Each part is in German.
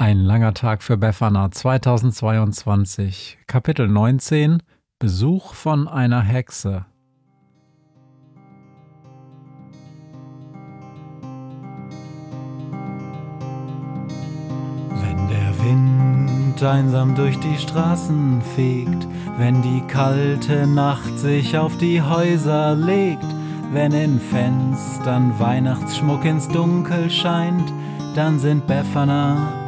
Ein langer Tag für Befana 2022, Kapitel 19 Besuch von einer Hexe. Wenn der Wind einsam durch die Straßen fegt, wenn die kalte Nacht sich auf die Häuser legt, wenn in Fenstern Weihnachtsschmuck ins Dunkel scheint, dann sind Befana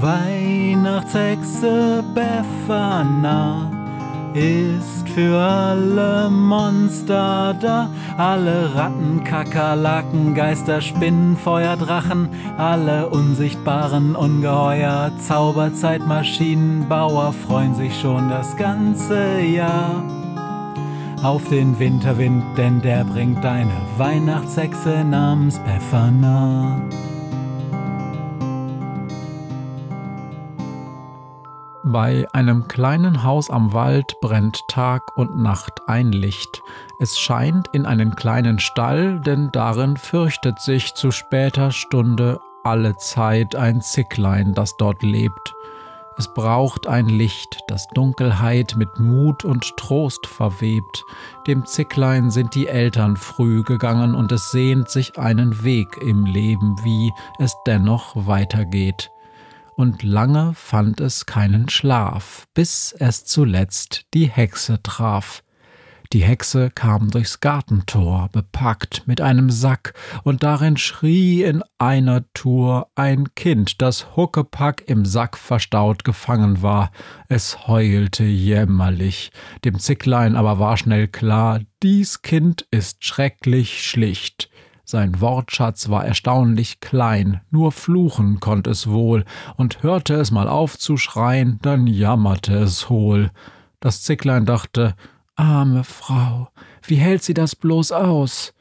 Weihnachtshexe Befana ist für alle Monster da. Alle Ratten, Kakerlaken, Geister, Spinnen, Feuerdrachen, alle unsichtbaren Ungeheuer, Zauberzeitmaschinenbauer freuen sich schon das ganze Jahr auf den Winterwind, denn der bringt eine Weihnachtshexe namens Befana. Bei einem kleinen Haus am Wald brennt Tag und Nacht ein Licht. Es scheint in einen kleinen Stall, denn darin fürchtet sich zu später Stunde alle Zeit ein Zicklein, das dort lebt. Es braucht ein Licht, das Dunkelheit mit Mut und Trost verwebt. Dem Zicklein sind die Eltern früh gegangen und es sehnt sich einen Weg im Leben, wie es dennoch weitergeht und lange fand es keinen Schlaf, bis es zuletzt die Hexe traf. Die Hexe kam durchs Gartentor, bepackt mit einem Sack, und darin schrie in einer Tour ein Kind, das Huckepack im Sack verstaut gefangen war. Es heulte jämmerlich, dem Zicklein aber war schnell klar, dies Kind ist schrecklich schlicht. Sein Wortschatz war erstaunlich klein, nur fluchen konnt es wohl, und hörte es mal auf zu schreien, dann jammerte es hohl. Das Zicklein dachte, arme Frau, wie hält sie das bloß aus?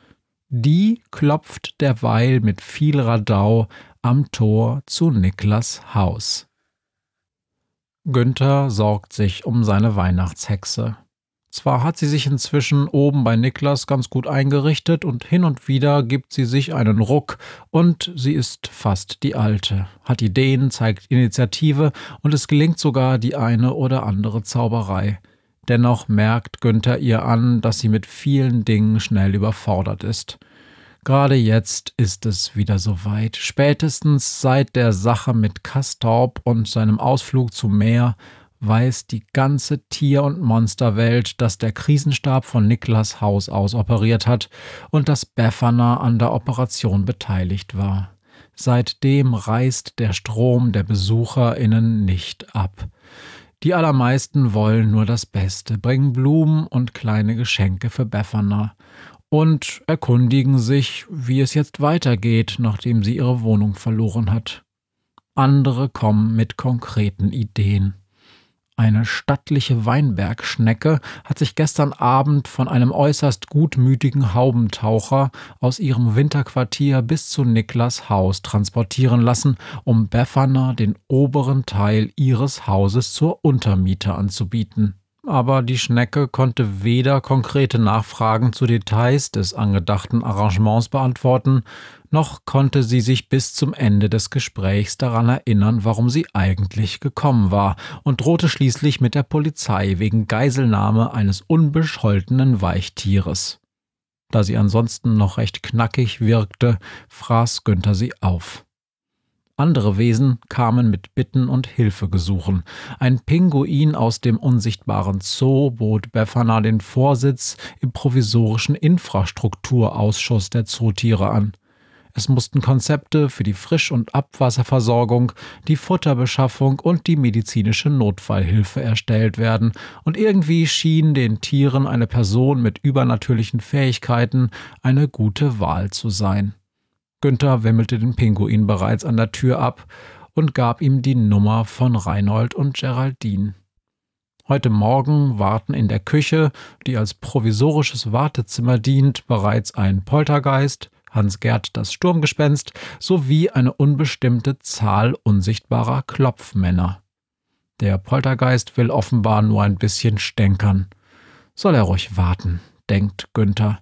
Die klopft derweil mit viel Radau am Tor zu Niklas Haus. Günther sorgt sich um seine Weihnachtshexe. Zwar hat sie sich inzwischen oben bei Niklas ganz gut eingerichtet und hin und wieder gibt sie sich einen Ruck und sie ist fast die Alte, hat Ideen, zeigt Initiative und es gelingt sogar die eine oder andere Zauberei. Dennoch merkt Günther ihr an, dass sie mit vielen Dingen schnell überfordert ist. Gerade jetzt ist es wieder soweit. Spätestens seit der Sache mit Kastorp und seinem Ausflug zum Meer weiß die ganze Tier- und Monsterwelt, dass der Krisenstab von Niklas Haus aus operiert hat und dass Befana an der Operation beteiligt war. Seitdem reißt der Strom der BesucherInnen nicht ab. Die allermeisten wollen nur das Beste, bringen Blumen und kleine Geschenke für Befana und erkundigen sich, wie es jetzt weitergeht, nachdem sie ihre Wohnung verloren hat. Andere kommen mit konkreten Ideen. Eine stattliche Weinbergschnecke hat sich gestern Abend von einem äußerst gutmütigen Haubentaucher aus ihrem Winterquartier bis zu Niklas Haus transportieren lassen, um Befana den oberen Teil ihres Hauses zur Untermiete anzubieten aber die Schnecke konnte weder konkrete Nachfragen zu Details des angedachten Arrangements beantworten, noch konnte sie sich bis zum Ende des Gesprächs daran erinnern, warum sie eigentlich gekommen war, und drohte schließlich mit der Polizei wegen Geiselnahme eines unbescholtenen Weichtieres. Da sie ansonsten noch recht knackig wirkte, fraß Günther sie auf. Andere Wesen kamen mit Bitten und Hilfegesuchen. Ein Pinguin aus dem unsichtbaren Zoo bot Befana den Vorsitz im provisorischen Infrastrukturausschuss der Zootiere an. Es mussten Konzepte für die Frisch- und Abwasserversorgung, die Futterbeschaffung und die medizinische Notfallhilfe erstellt werden, und irgendwie schien den Tieren eine Person mit übernatürlichen Fähigkeiten eine gute Wahl zu sein. Günther wimmelte den Pinguin bereits an der Tür ab und gab ihm die Nummer von Reinhold und Geraldine. Heute Morgen warten in der Küche, die als provisorisches Wartezimmer dient, bereits ein Poltergeist, Hans-Gerd das Sturmgespenst sowie eine unbestimmte Zahl unsichtbarer Klopfmänner. Der Poltergeist will offenbar nur ein bisschen stänkern. Soll er ruhig warten, denkt Günther.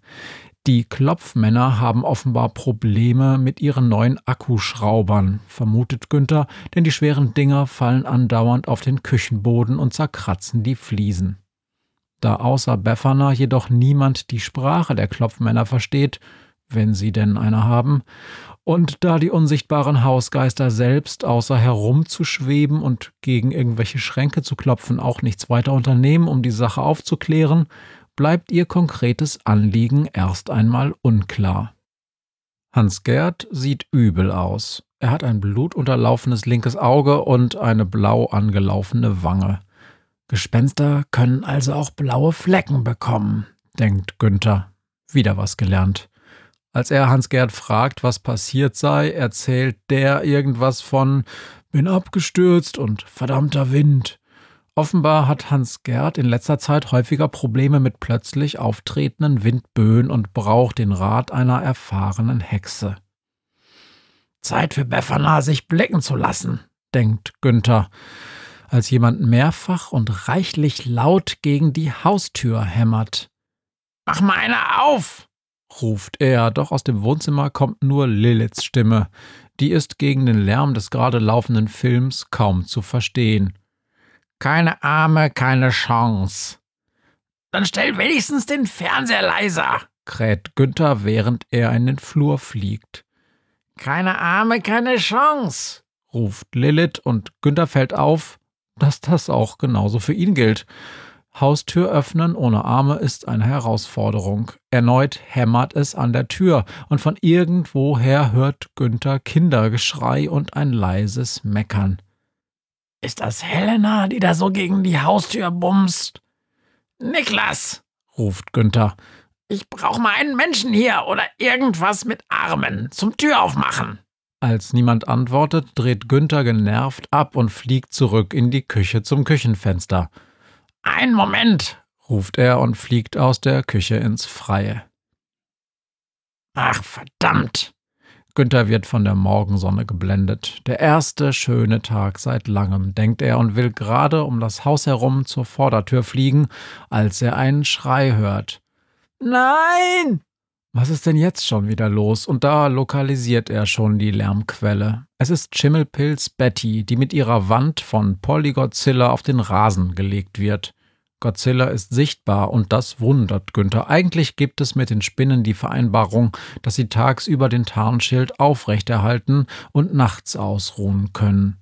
Die Klopfmänner haben offenbar Probleme mit ihren neuen Akkuschraubern, vermutet Günther, denn die schweren Dinger fallen andauernd auf den Küchenboden und zerkratzen die Fliesen. Da außer Befana jedoch niemand die Sprache der Klopfmänner versteht, wenn sie denn eine haben, und da die unsichtbaren Hausgeister selbst außer herumzuschweben und gegen irgendwelche Schränke zu klopfen auch nichts weiter unternehmen, um die Sache aufzuklären, bleibt ihr konkretes Anliegen erst einmal unklar. Hans Gerd sieht übel aus. Er hat ein blutunterlaufenes linkes Auge und eine blau angelaufene Wange. Gespenster können also auch blaue Flecken bekommen, denkt Günther. Wieder was gelernt. Als er Hans-Gerd fragt, was passiert sei, erzählt der irgendwas von bin abgestürzt und verdammter Wind. Offenbar hat Hans Gerd in letzter Zeit häufiger Probleme mit plötzlich auftretenden Windböen und braucht den Rat einer erfahrenen Hexe. Zeit für Befana, sich blicken zu lassen, denkt Günther, als jemand mehrfach und reichlich laut gegen die Haustür hämmert. Mach mal eine auf! ruft er, doch aus dem Wohnzimmer kommt nur Liliths Stimme. Die ist gegen den Lärm des gerade laufenden Films kaum zu verstehen. Keine Arme, keine Chance. Dann stell wenigstens den Fernseher leiser, kräht Günther, während er in den Flur fliegt. Keine Arme, keine Chance, ruft Lilith und Günther fällt auf, dass das auch genauso für ihn gilt. Haustür öffnen ohne Arme ist eine Herausforderung. Erneut hämmert es an der Tür und von irgendwoher hört Günther Kindergeschrei und ein leises Meckern. Ist das Helena, die da so gegen die Haustür bumst? Niklas, ruft Günther. Ich brauch mal einen Menschen hier oder irgendwas mit Armen zum Tür aufmachen. Als niemand antwortet, dreht Günther genervt ab und fliegt zurück in die Küche zum Küchenfenster. Ein Moment, ruft er und fliegt aus der Küche ins Freie. Ach, verdammt, Günther wird von der Morgensonne geblendet. Der erste schöne Tag seit langem, denkt er und will gerade um das Haus herum zur Vordertür fliegen, als er einen Schrei hört. Nein! Was ist denn jetzt schon wieder los? Und da lokalisiert er schon die Lärmquelle. Es ist Schimmelpilz Betty, die mit ihrer Wand von Polygodzilla auf den Rasen gelegt wird. Godzilla ist sichtbar und das wundert Günther. Eigentlich gibt es mit den Spinnen die Vereinbarung, dass sie tagsüber den Tarnschild aufrechterhalten und nachts ausruhen können.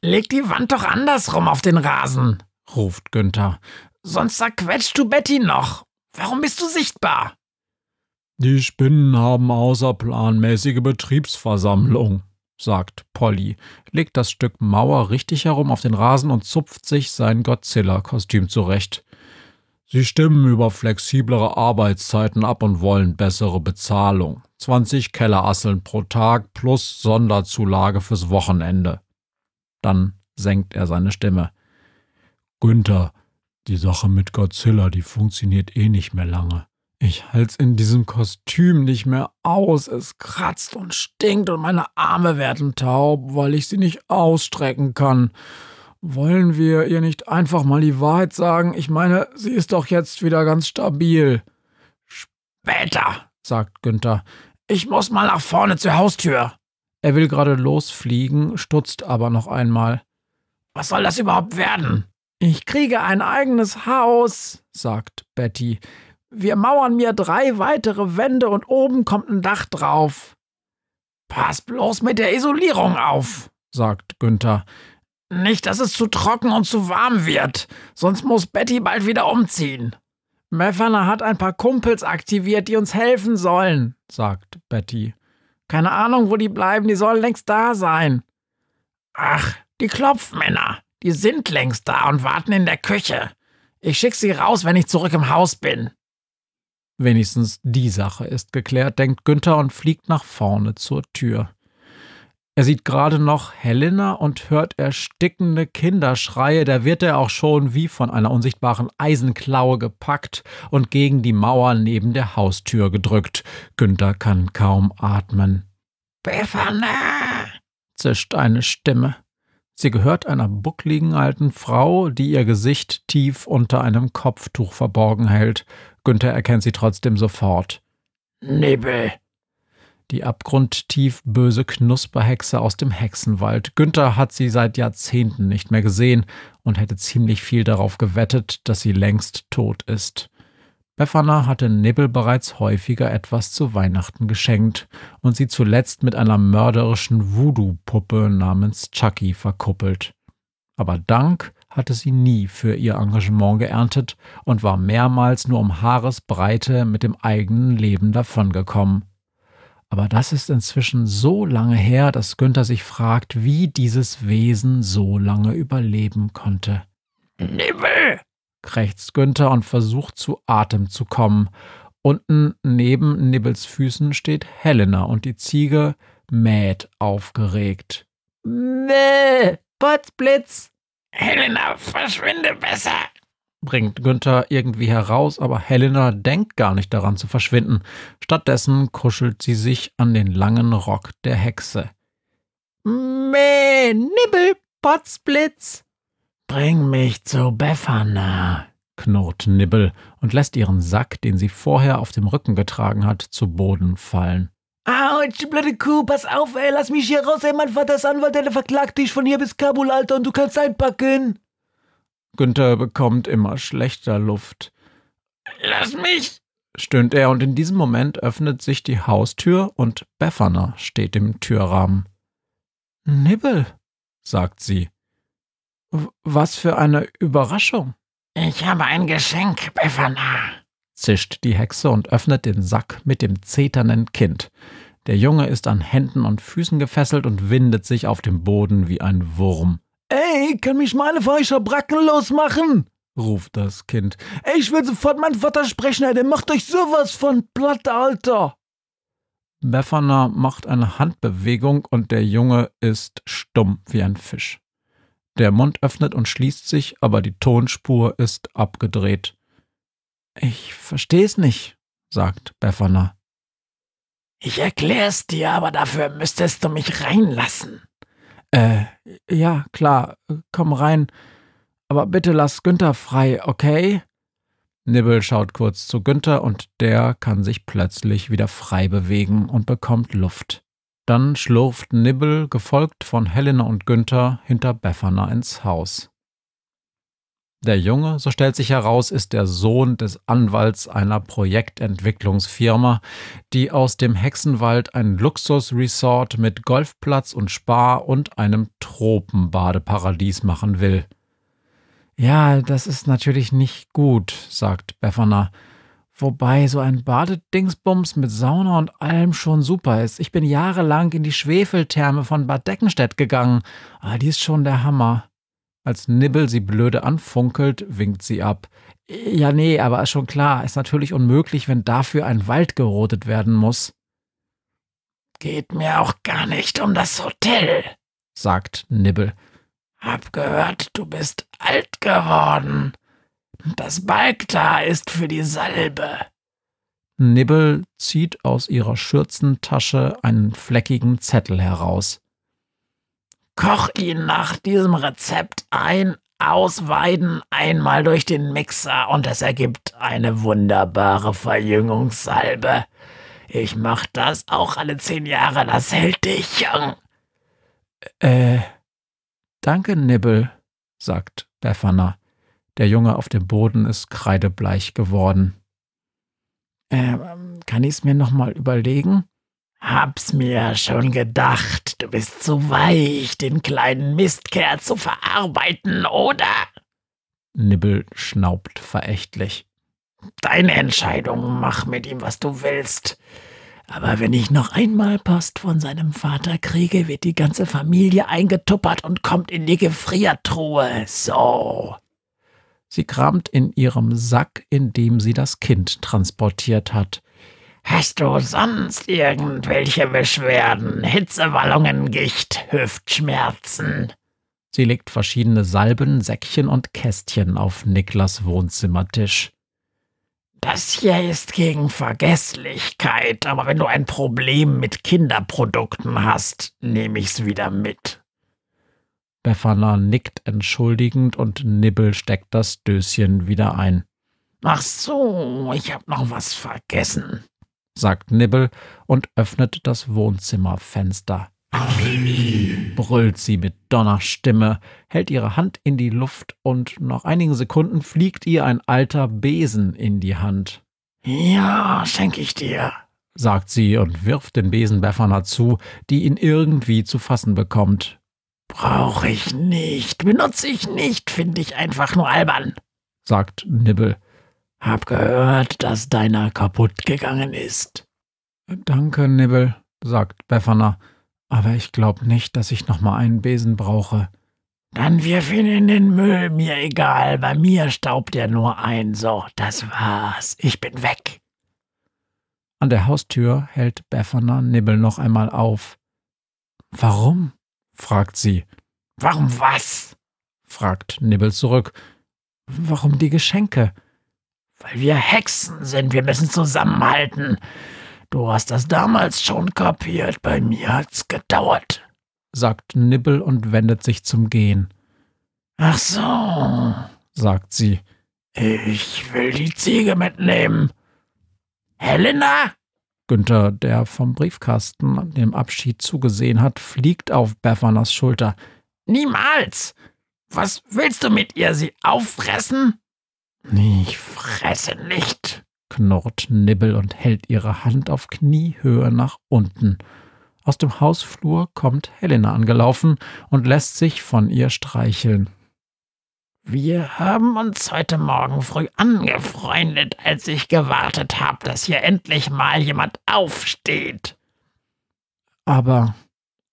Leg die Wand doch andersrum auf den Rasen, ruft Günther. Sonst zerquetscht du Betty noch. Warum bist du sichtbar? Die Spinnen haben außerplanmäßige Betriebsversammlung, sagt Polly, legt das Stück Mauer richtig herum auf den Rasen und zupft sich sein Godzilla-Kostüm zurecht. Sie stimmen über flexiblere Arbeitszeiten ab und wollen bessere Bezahlung. 20 Kellerasseln pro Tag plus Sonderzulage fürs Wochenende. Dann senkt er seine Stimme. Günther, die Sache mit Godzilla, die funktioniert eh nicht mehr lange. Ich halt's in diesem Kostüm nicht mehr aus. Es kratzt und stinkt und meine Arme werden taub, weil ich sie nicht ausstrecken kann. Wollen wir ihr nicht einfach mal die Wahrheit sagen? Ich meine, sie ist doch jetzt wieder ganz stabil. Später, sagt Günther. Ich muss mal nach vorne zur Haustür. Er will gerade losfliegen, stutzt aber noch einmal. Was soll das überhaupt werden? Ich kriege ein eigenes Haus, sagt Betty. Wir mauern mir drei weitere Wände und oben kommt ein Dach drauf. Pass bloß mit der Isolierung auf, sagt Günther. Nicht, dass es zu trocken und zu warm wird, sonst muss Betty bald wieder umziehen. Meffana hat ein paar Kumpels aktiviert, die uns helfen sollen, sagt Betty. Keine Ahnung, wo die bleiben, die sollen längst da sein. Ach, die Klopfmänner, die sind längst da und warten in der Küche. Ich schick sie raus, wenn ich zurück im Haus bin. Wenigstens die Sache ist geklärt, denkt Günther und fliegt nach vorne zur Tür. Er sieht gerade noch Helena und hört erstickende Kinderschreie, da wird er auch schon wie von einer unsichtbaren Eisenklaue gepackt und gegen die Mauer neben der Haustür gedrückt. Günther kann kaum atmen. Befana! zischt eine Stimme. Sie gehört einer buckligen alten Frau, die ihr Gesicht tief unter einem Kopftuch verborgen hält. Günther erkennt sie trotzdem sofort. Nibbel! Die abgrundtief böse Knusperhexe aus dem Hexenwald. Günther hat sie seit Jahrzehnten nicht mehr gesehen und hätte ziemlich viel darauf gewettet, dass sie längst tot ist. Befana hatte Nibbel bereits häufiger etwas zu Weihnachten geschenkt und sie zuletzt mit einer mörderischen Voodoo-Puppe namens Chucky verkuppelt. Aber Dank hatte sie nie für ihr Engagement geerntet und war mehrmals nur um Haaresbreite mit dem eigenen Leben davongekommen. Aber das ist inzwischen so lange her, dass Günther sich fragt, wie dieses Wesen so lange überleben konnte. Nibbel! krächzt Günther und versucht zu Atem zu kommen. Unten neben Nibbels Füßen steht Helena und die Ziege mäht aufgeregt. Mäh, Potzblitz! Helena, verschwinde besser! bringt Günther irgendwie heraus, aber Helena denkt gar nicht daran zu verschwinden. Stattdessen kuschelt sie sich an den langen Rock der Hexe. Mäh, Nibbel, Potzblitz! Bring mich zu Befana, knurrt Nibbel und lässt ihren Sack, den sie vorher auf dem Rücken getragen hat, zu Boden fallen. Autsch, blöde Kuh, pass auf, ey, lass mich hier raus, ey, mein Vater ist Anwalt, der verklagt dich von hier bis Kabul, Alter, und du kannst einpacken. Günther bekommt immer schlechter Luft. Lass mich! stöhnt er, und in diesem Moment öffnet sich die Haustür und Befana steht im Türrahmen. Nibbel, sagt sie. Was für eine Überraschung. Ich habe ein Geschenk, Befana, zischt die Hexe und öffnet den Sack mit dem zeternden Kind. Der Junge ist an Händen und Füßen gefesselt und windet sich auf dem Boden wie ein Wurm. Ey, kann mich meine euch Bracken losmachen? ruft das Kind. Ey, ich will sofort meinen Vater sprechen, ey, der macht euch sowas von platt, Alter. Befana macht eine Handbewegung und der Junge ist stumm wie ein Fisch. Der Mund öffnet und schließt sich, aber die Tonspur ist abgedreht. Ich versteh's nicht, sagt Befana. Ich erklär's dir, aber dafür müsstest du mich reinlassen. Äh, ja, klar, komm rein. Aber bitte lass Günther frei, okay? Nibbel schaut kurz zu Günther und der kann sich plötzlich wieder frei bewegen und bekommt Luft. Dann schlurft Nibbel, gefolgt von Helena und Günther, hinter Befana ins Haus. Der Junge, so stellt sich heraus, ist der Sohn des Anwalts einer Projektentwicklungsfirma, die aus dem Hexenwald ein Luxusresort mit Golfplatz und Spa und einem Tropenbadeparadies machen will. Ja, das ist natürlich nicht gut, sagt Befana. Wobei so ein Badedingsbums mit Sauna und allem schon super ist. Ich bin jahrelang in die Schwefeltherme von Bad Deckenstedt gegangen. Ah, die ist schon der Hammer. Als Nibbel sie blöde anfunkelt, winkt sie ab. Ja, nee, aber ist schon klar, ist natürlich unmöglich, wenn dafür ein Wald gerodet werden muss. Geht mir auch gar nicht um das Hotel, sagt Nibbel. Hab gehört, du bist alt geworden. Das Balk da ist für die Salbe. Nibbel zieht aus ihrer Schürzentasche einen fleckigen Zettel heraus. Koch ihn nach diesem Rezept ein, ausweiden, einmal durch den Mixer und es ergibt eine wunderbare Verjüngungssalbe. Ich mach das auch alle zehn Jahre, das hält dich jung. Äh, danke, Nibbel, sagt Befana. Der Junge auf dem Boden ist kreidebleich geworden. Äh, kann ich's mir nochmal überlegen? Hab's mir schon gedacht, du bist zu weich, den kleinen Mistkerl zu verarbeiten, oder? Nibbel schnaubt verächtlich. Deine Entscheidung, mach mit ihm, was du willst. Aber wenn ich noch einmal Post von seinem Vater kriege, wird die ganze Familie eingetuppert und kommt in die Gefriertruhe. So. Sie kramt in ihrem Sack, in dem sie das Kind transportiert hat. Hast du sonst irgendwelche Beschwerden? Hitzewallungen, Gicht, Hüftschmerzen? Sie legt verschiedene Salben, Säckchen und Kästchen auf Niklas Wohnzimmertisch. Das hier ist gegen Vergesslichkeit, aber wenn du ein Problem mit Kinderprodukten hast, nehme ich's wieder mit. Befana nickt entschuldigend und Nibbel steckt das Döschen wieder ein. Ach so, ich hab noch was vergessen, sagt Nibbel und öffnet das Wohnzimmerfenster. brüllt sie mit Donnerstimme, hält ihre Hand in die Luft und nach einigen Sekunden fliegt ihr ein alter Besen in die Hand. Ja, schenke ich dir, sagt sie und wirft den Besen Befana zu, die ihn irgendwie zu fassen bekommt. Brauche ich nicht, benutze ich nicht, finde ich einfach nur albern, sagt Nibbel. Hab gehört, dass deiner kaputt gegangen ist. Danke, Nibbel, sagt Befana aber ich glaube nicht, dass ich noch mal einen Besen brauche. Dann wirf ihn in den Müll, mir egal, bei mir staubt er nur ein, so, das war's, ich bin weg. An der Haustür hält Befana Nibbel noch einmal auf. Warum? fragt sie. Warum was? fragt Nibbel zurück. Warum die Geschenke? Weil wir Hexen sind, wir müssen zusammenhalten. Du hast das damals schon kapiert, bei mir hat's gedauert, sagt Nibbel und wendet sich zum Gehen. Ach so, sagt sie. Ich will die Ziege mitnehmen. Helena? Günther, der vom Briefkasten dem Abschied zugesehen hat, fliegt auf Befanas Schulter. Niemals! Was willst du mit ihr? Sie auffressen? Ich fresse nicht, knurrt Nibbel und hält ihre Hand auf Kniehöhe nach unten. Aus dem Hausflur kommt Helena angelaufen und lässt sich von ihr streicheln. Wir haben uns heute Morgen früh angefreundet, als ich gewartet habe, dass hier endlich mal jemand aufsteht. Aber,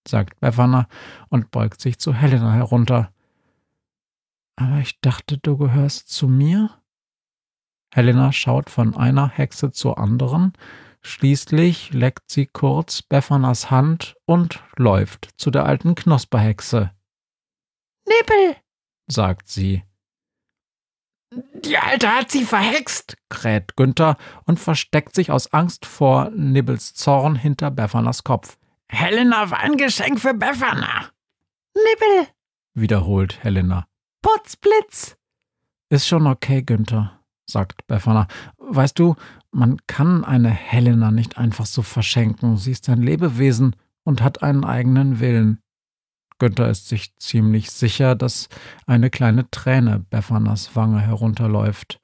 sagt Befana und beugt sich zu Helena herunter. Aber ich dachte, du gehörst zu mir? Helena schaut von einer Hexe zur anderen, schließlich leckt sie kurz Beffanas Hand und läuft zu der alten Knosperhexe. Nippel, sagt sie. Die Alte hat sie verhext, kräht Günther und versteckt sich aus Angst vor Nibbels Zorn hinter Beffanas Kopf. Helena war ein Geschenk für Befana. Nibbel, wiederholt Helena. Putzblitz. Ist schon okay, Günther, sagt Befana. Weißt du, man kann eine Helena nicht einfach so verschenken. Sie ist ein Lebewesen und hat einen eigenen Willen. Günther ist sich ziemlich sicher, dass eine kleine Träne Befanas Wange herunterläuft.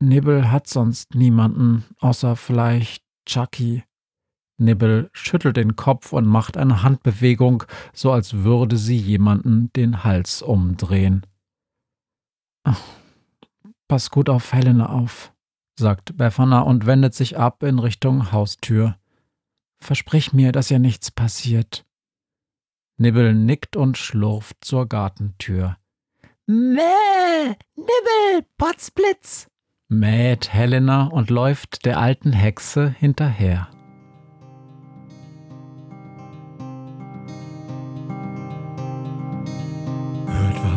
Nibbel hat sonst niemanden, außer vielleicht Chucky. Nibbel schüttelt den Kopf und macht eine Handbewegung, so als würde sie jemanden den Hals umdrehen. Ach, Pass gut auf Helena auf, sagt Befana und wendet sich ab in Richtung Haustür. Versprich mir, dass ihr nichts passiert. Nibbel nickt und schlurft zur Gartentür. Mäh, Nibbel, Potzblitz, mäht Helena und läuft der alten Hexe hinterher.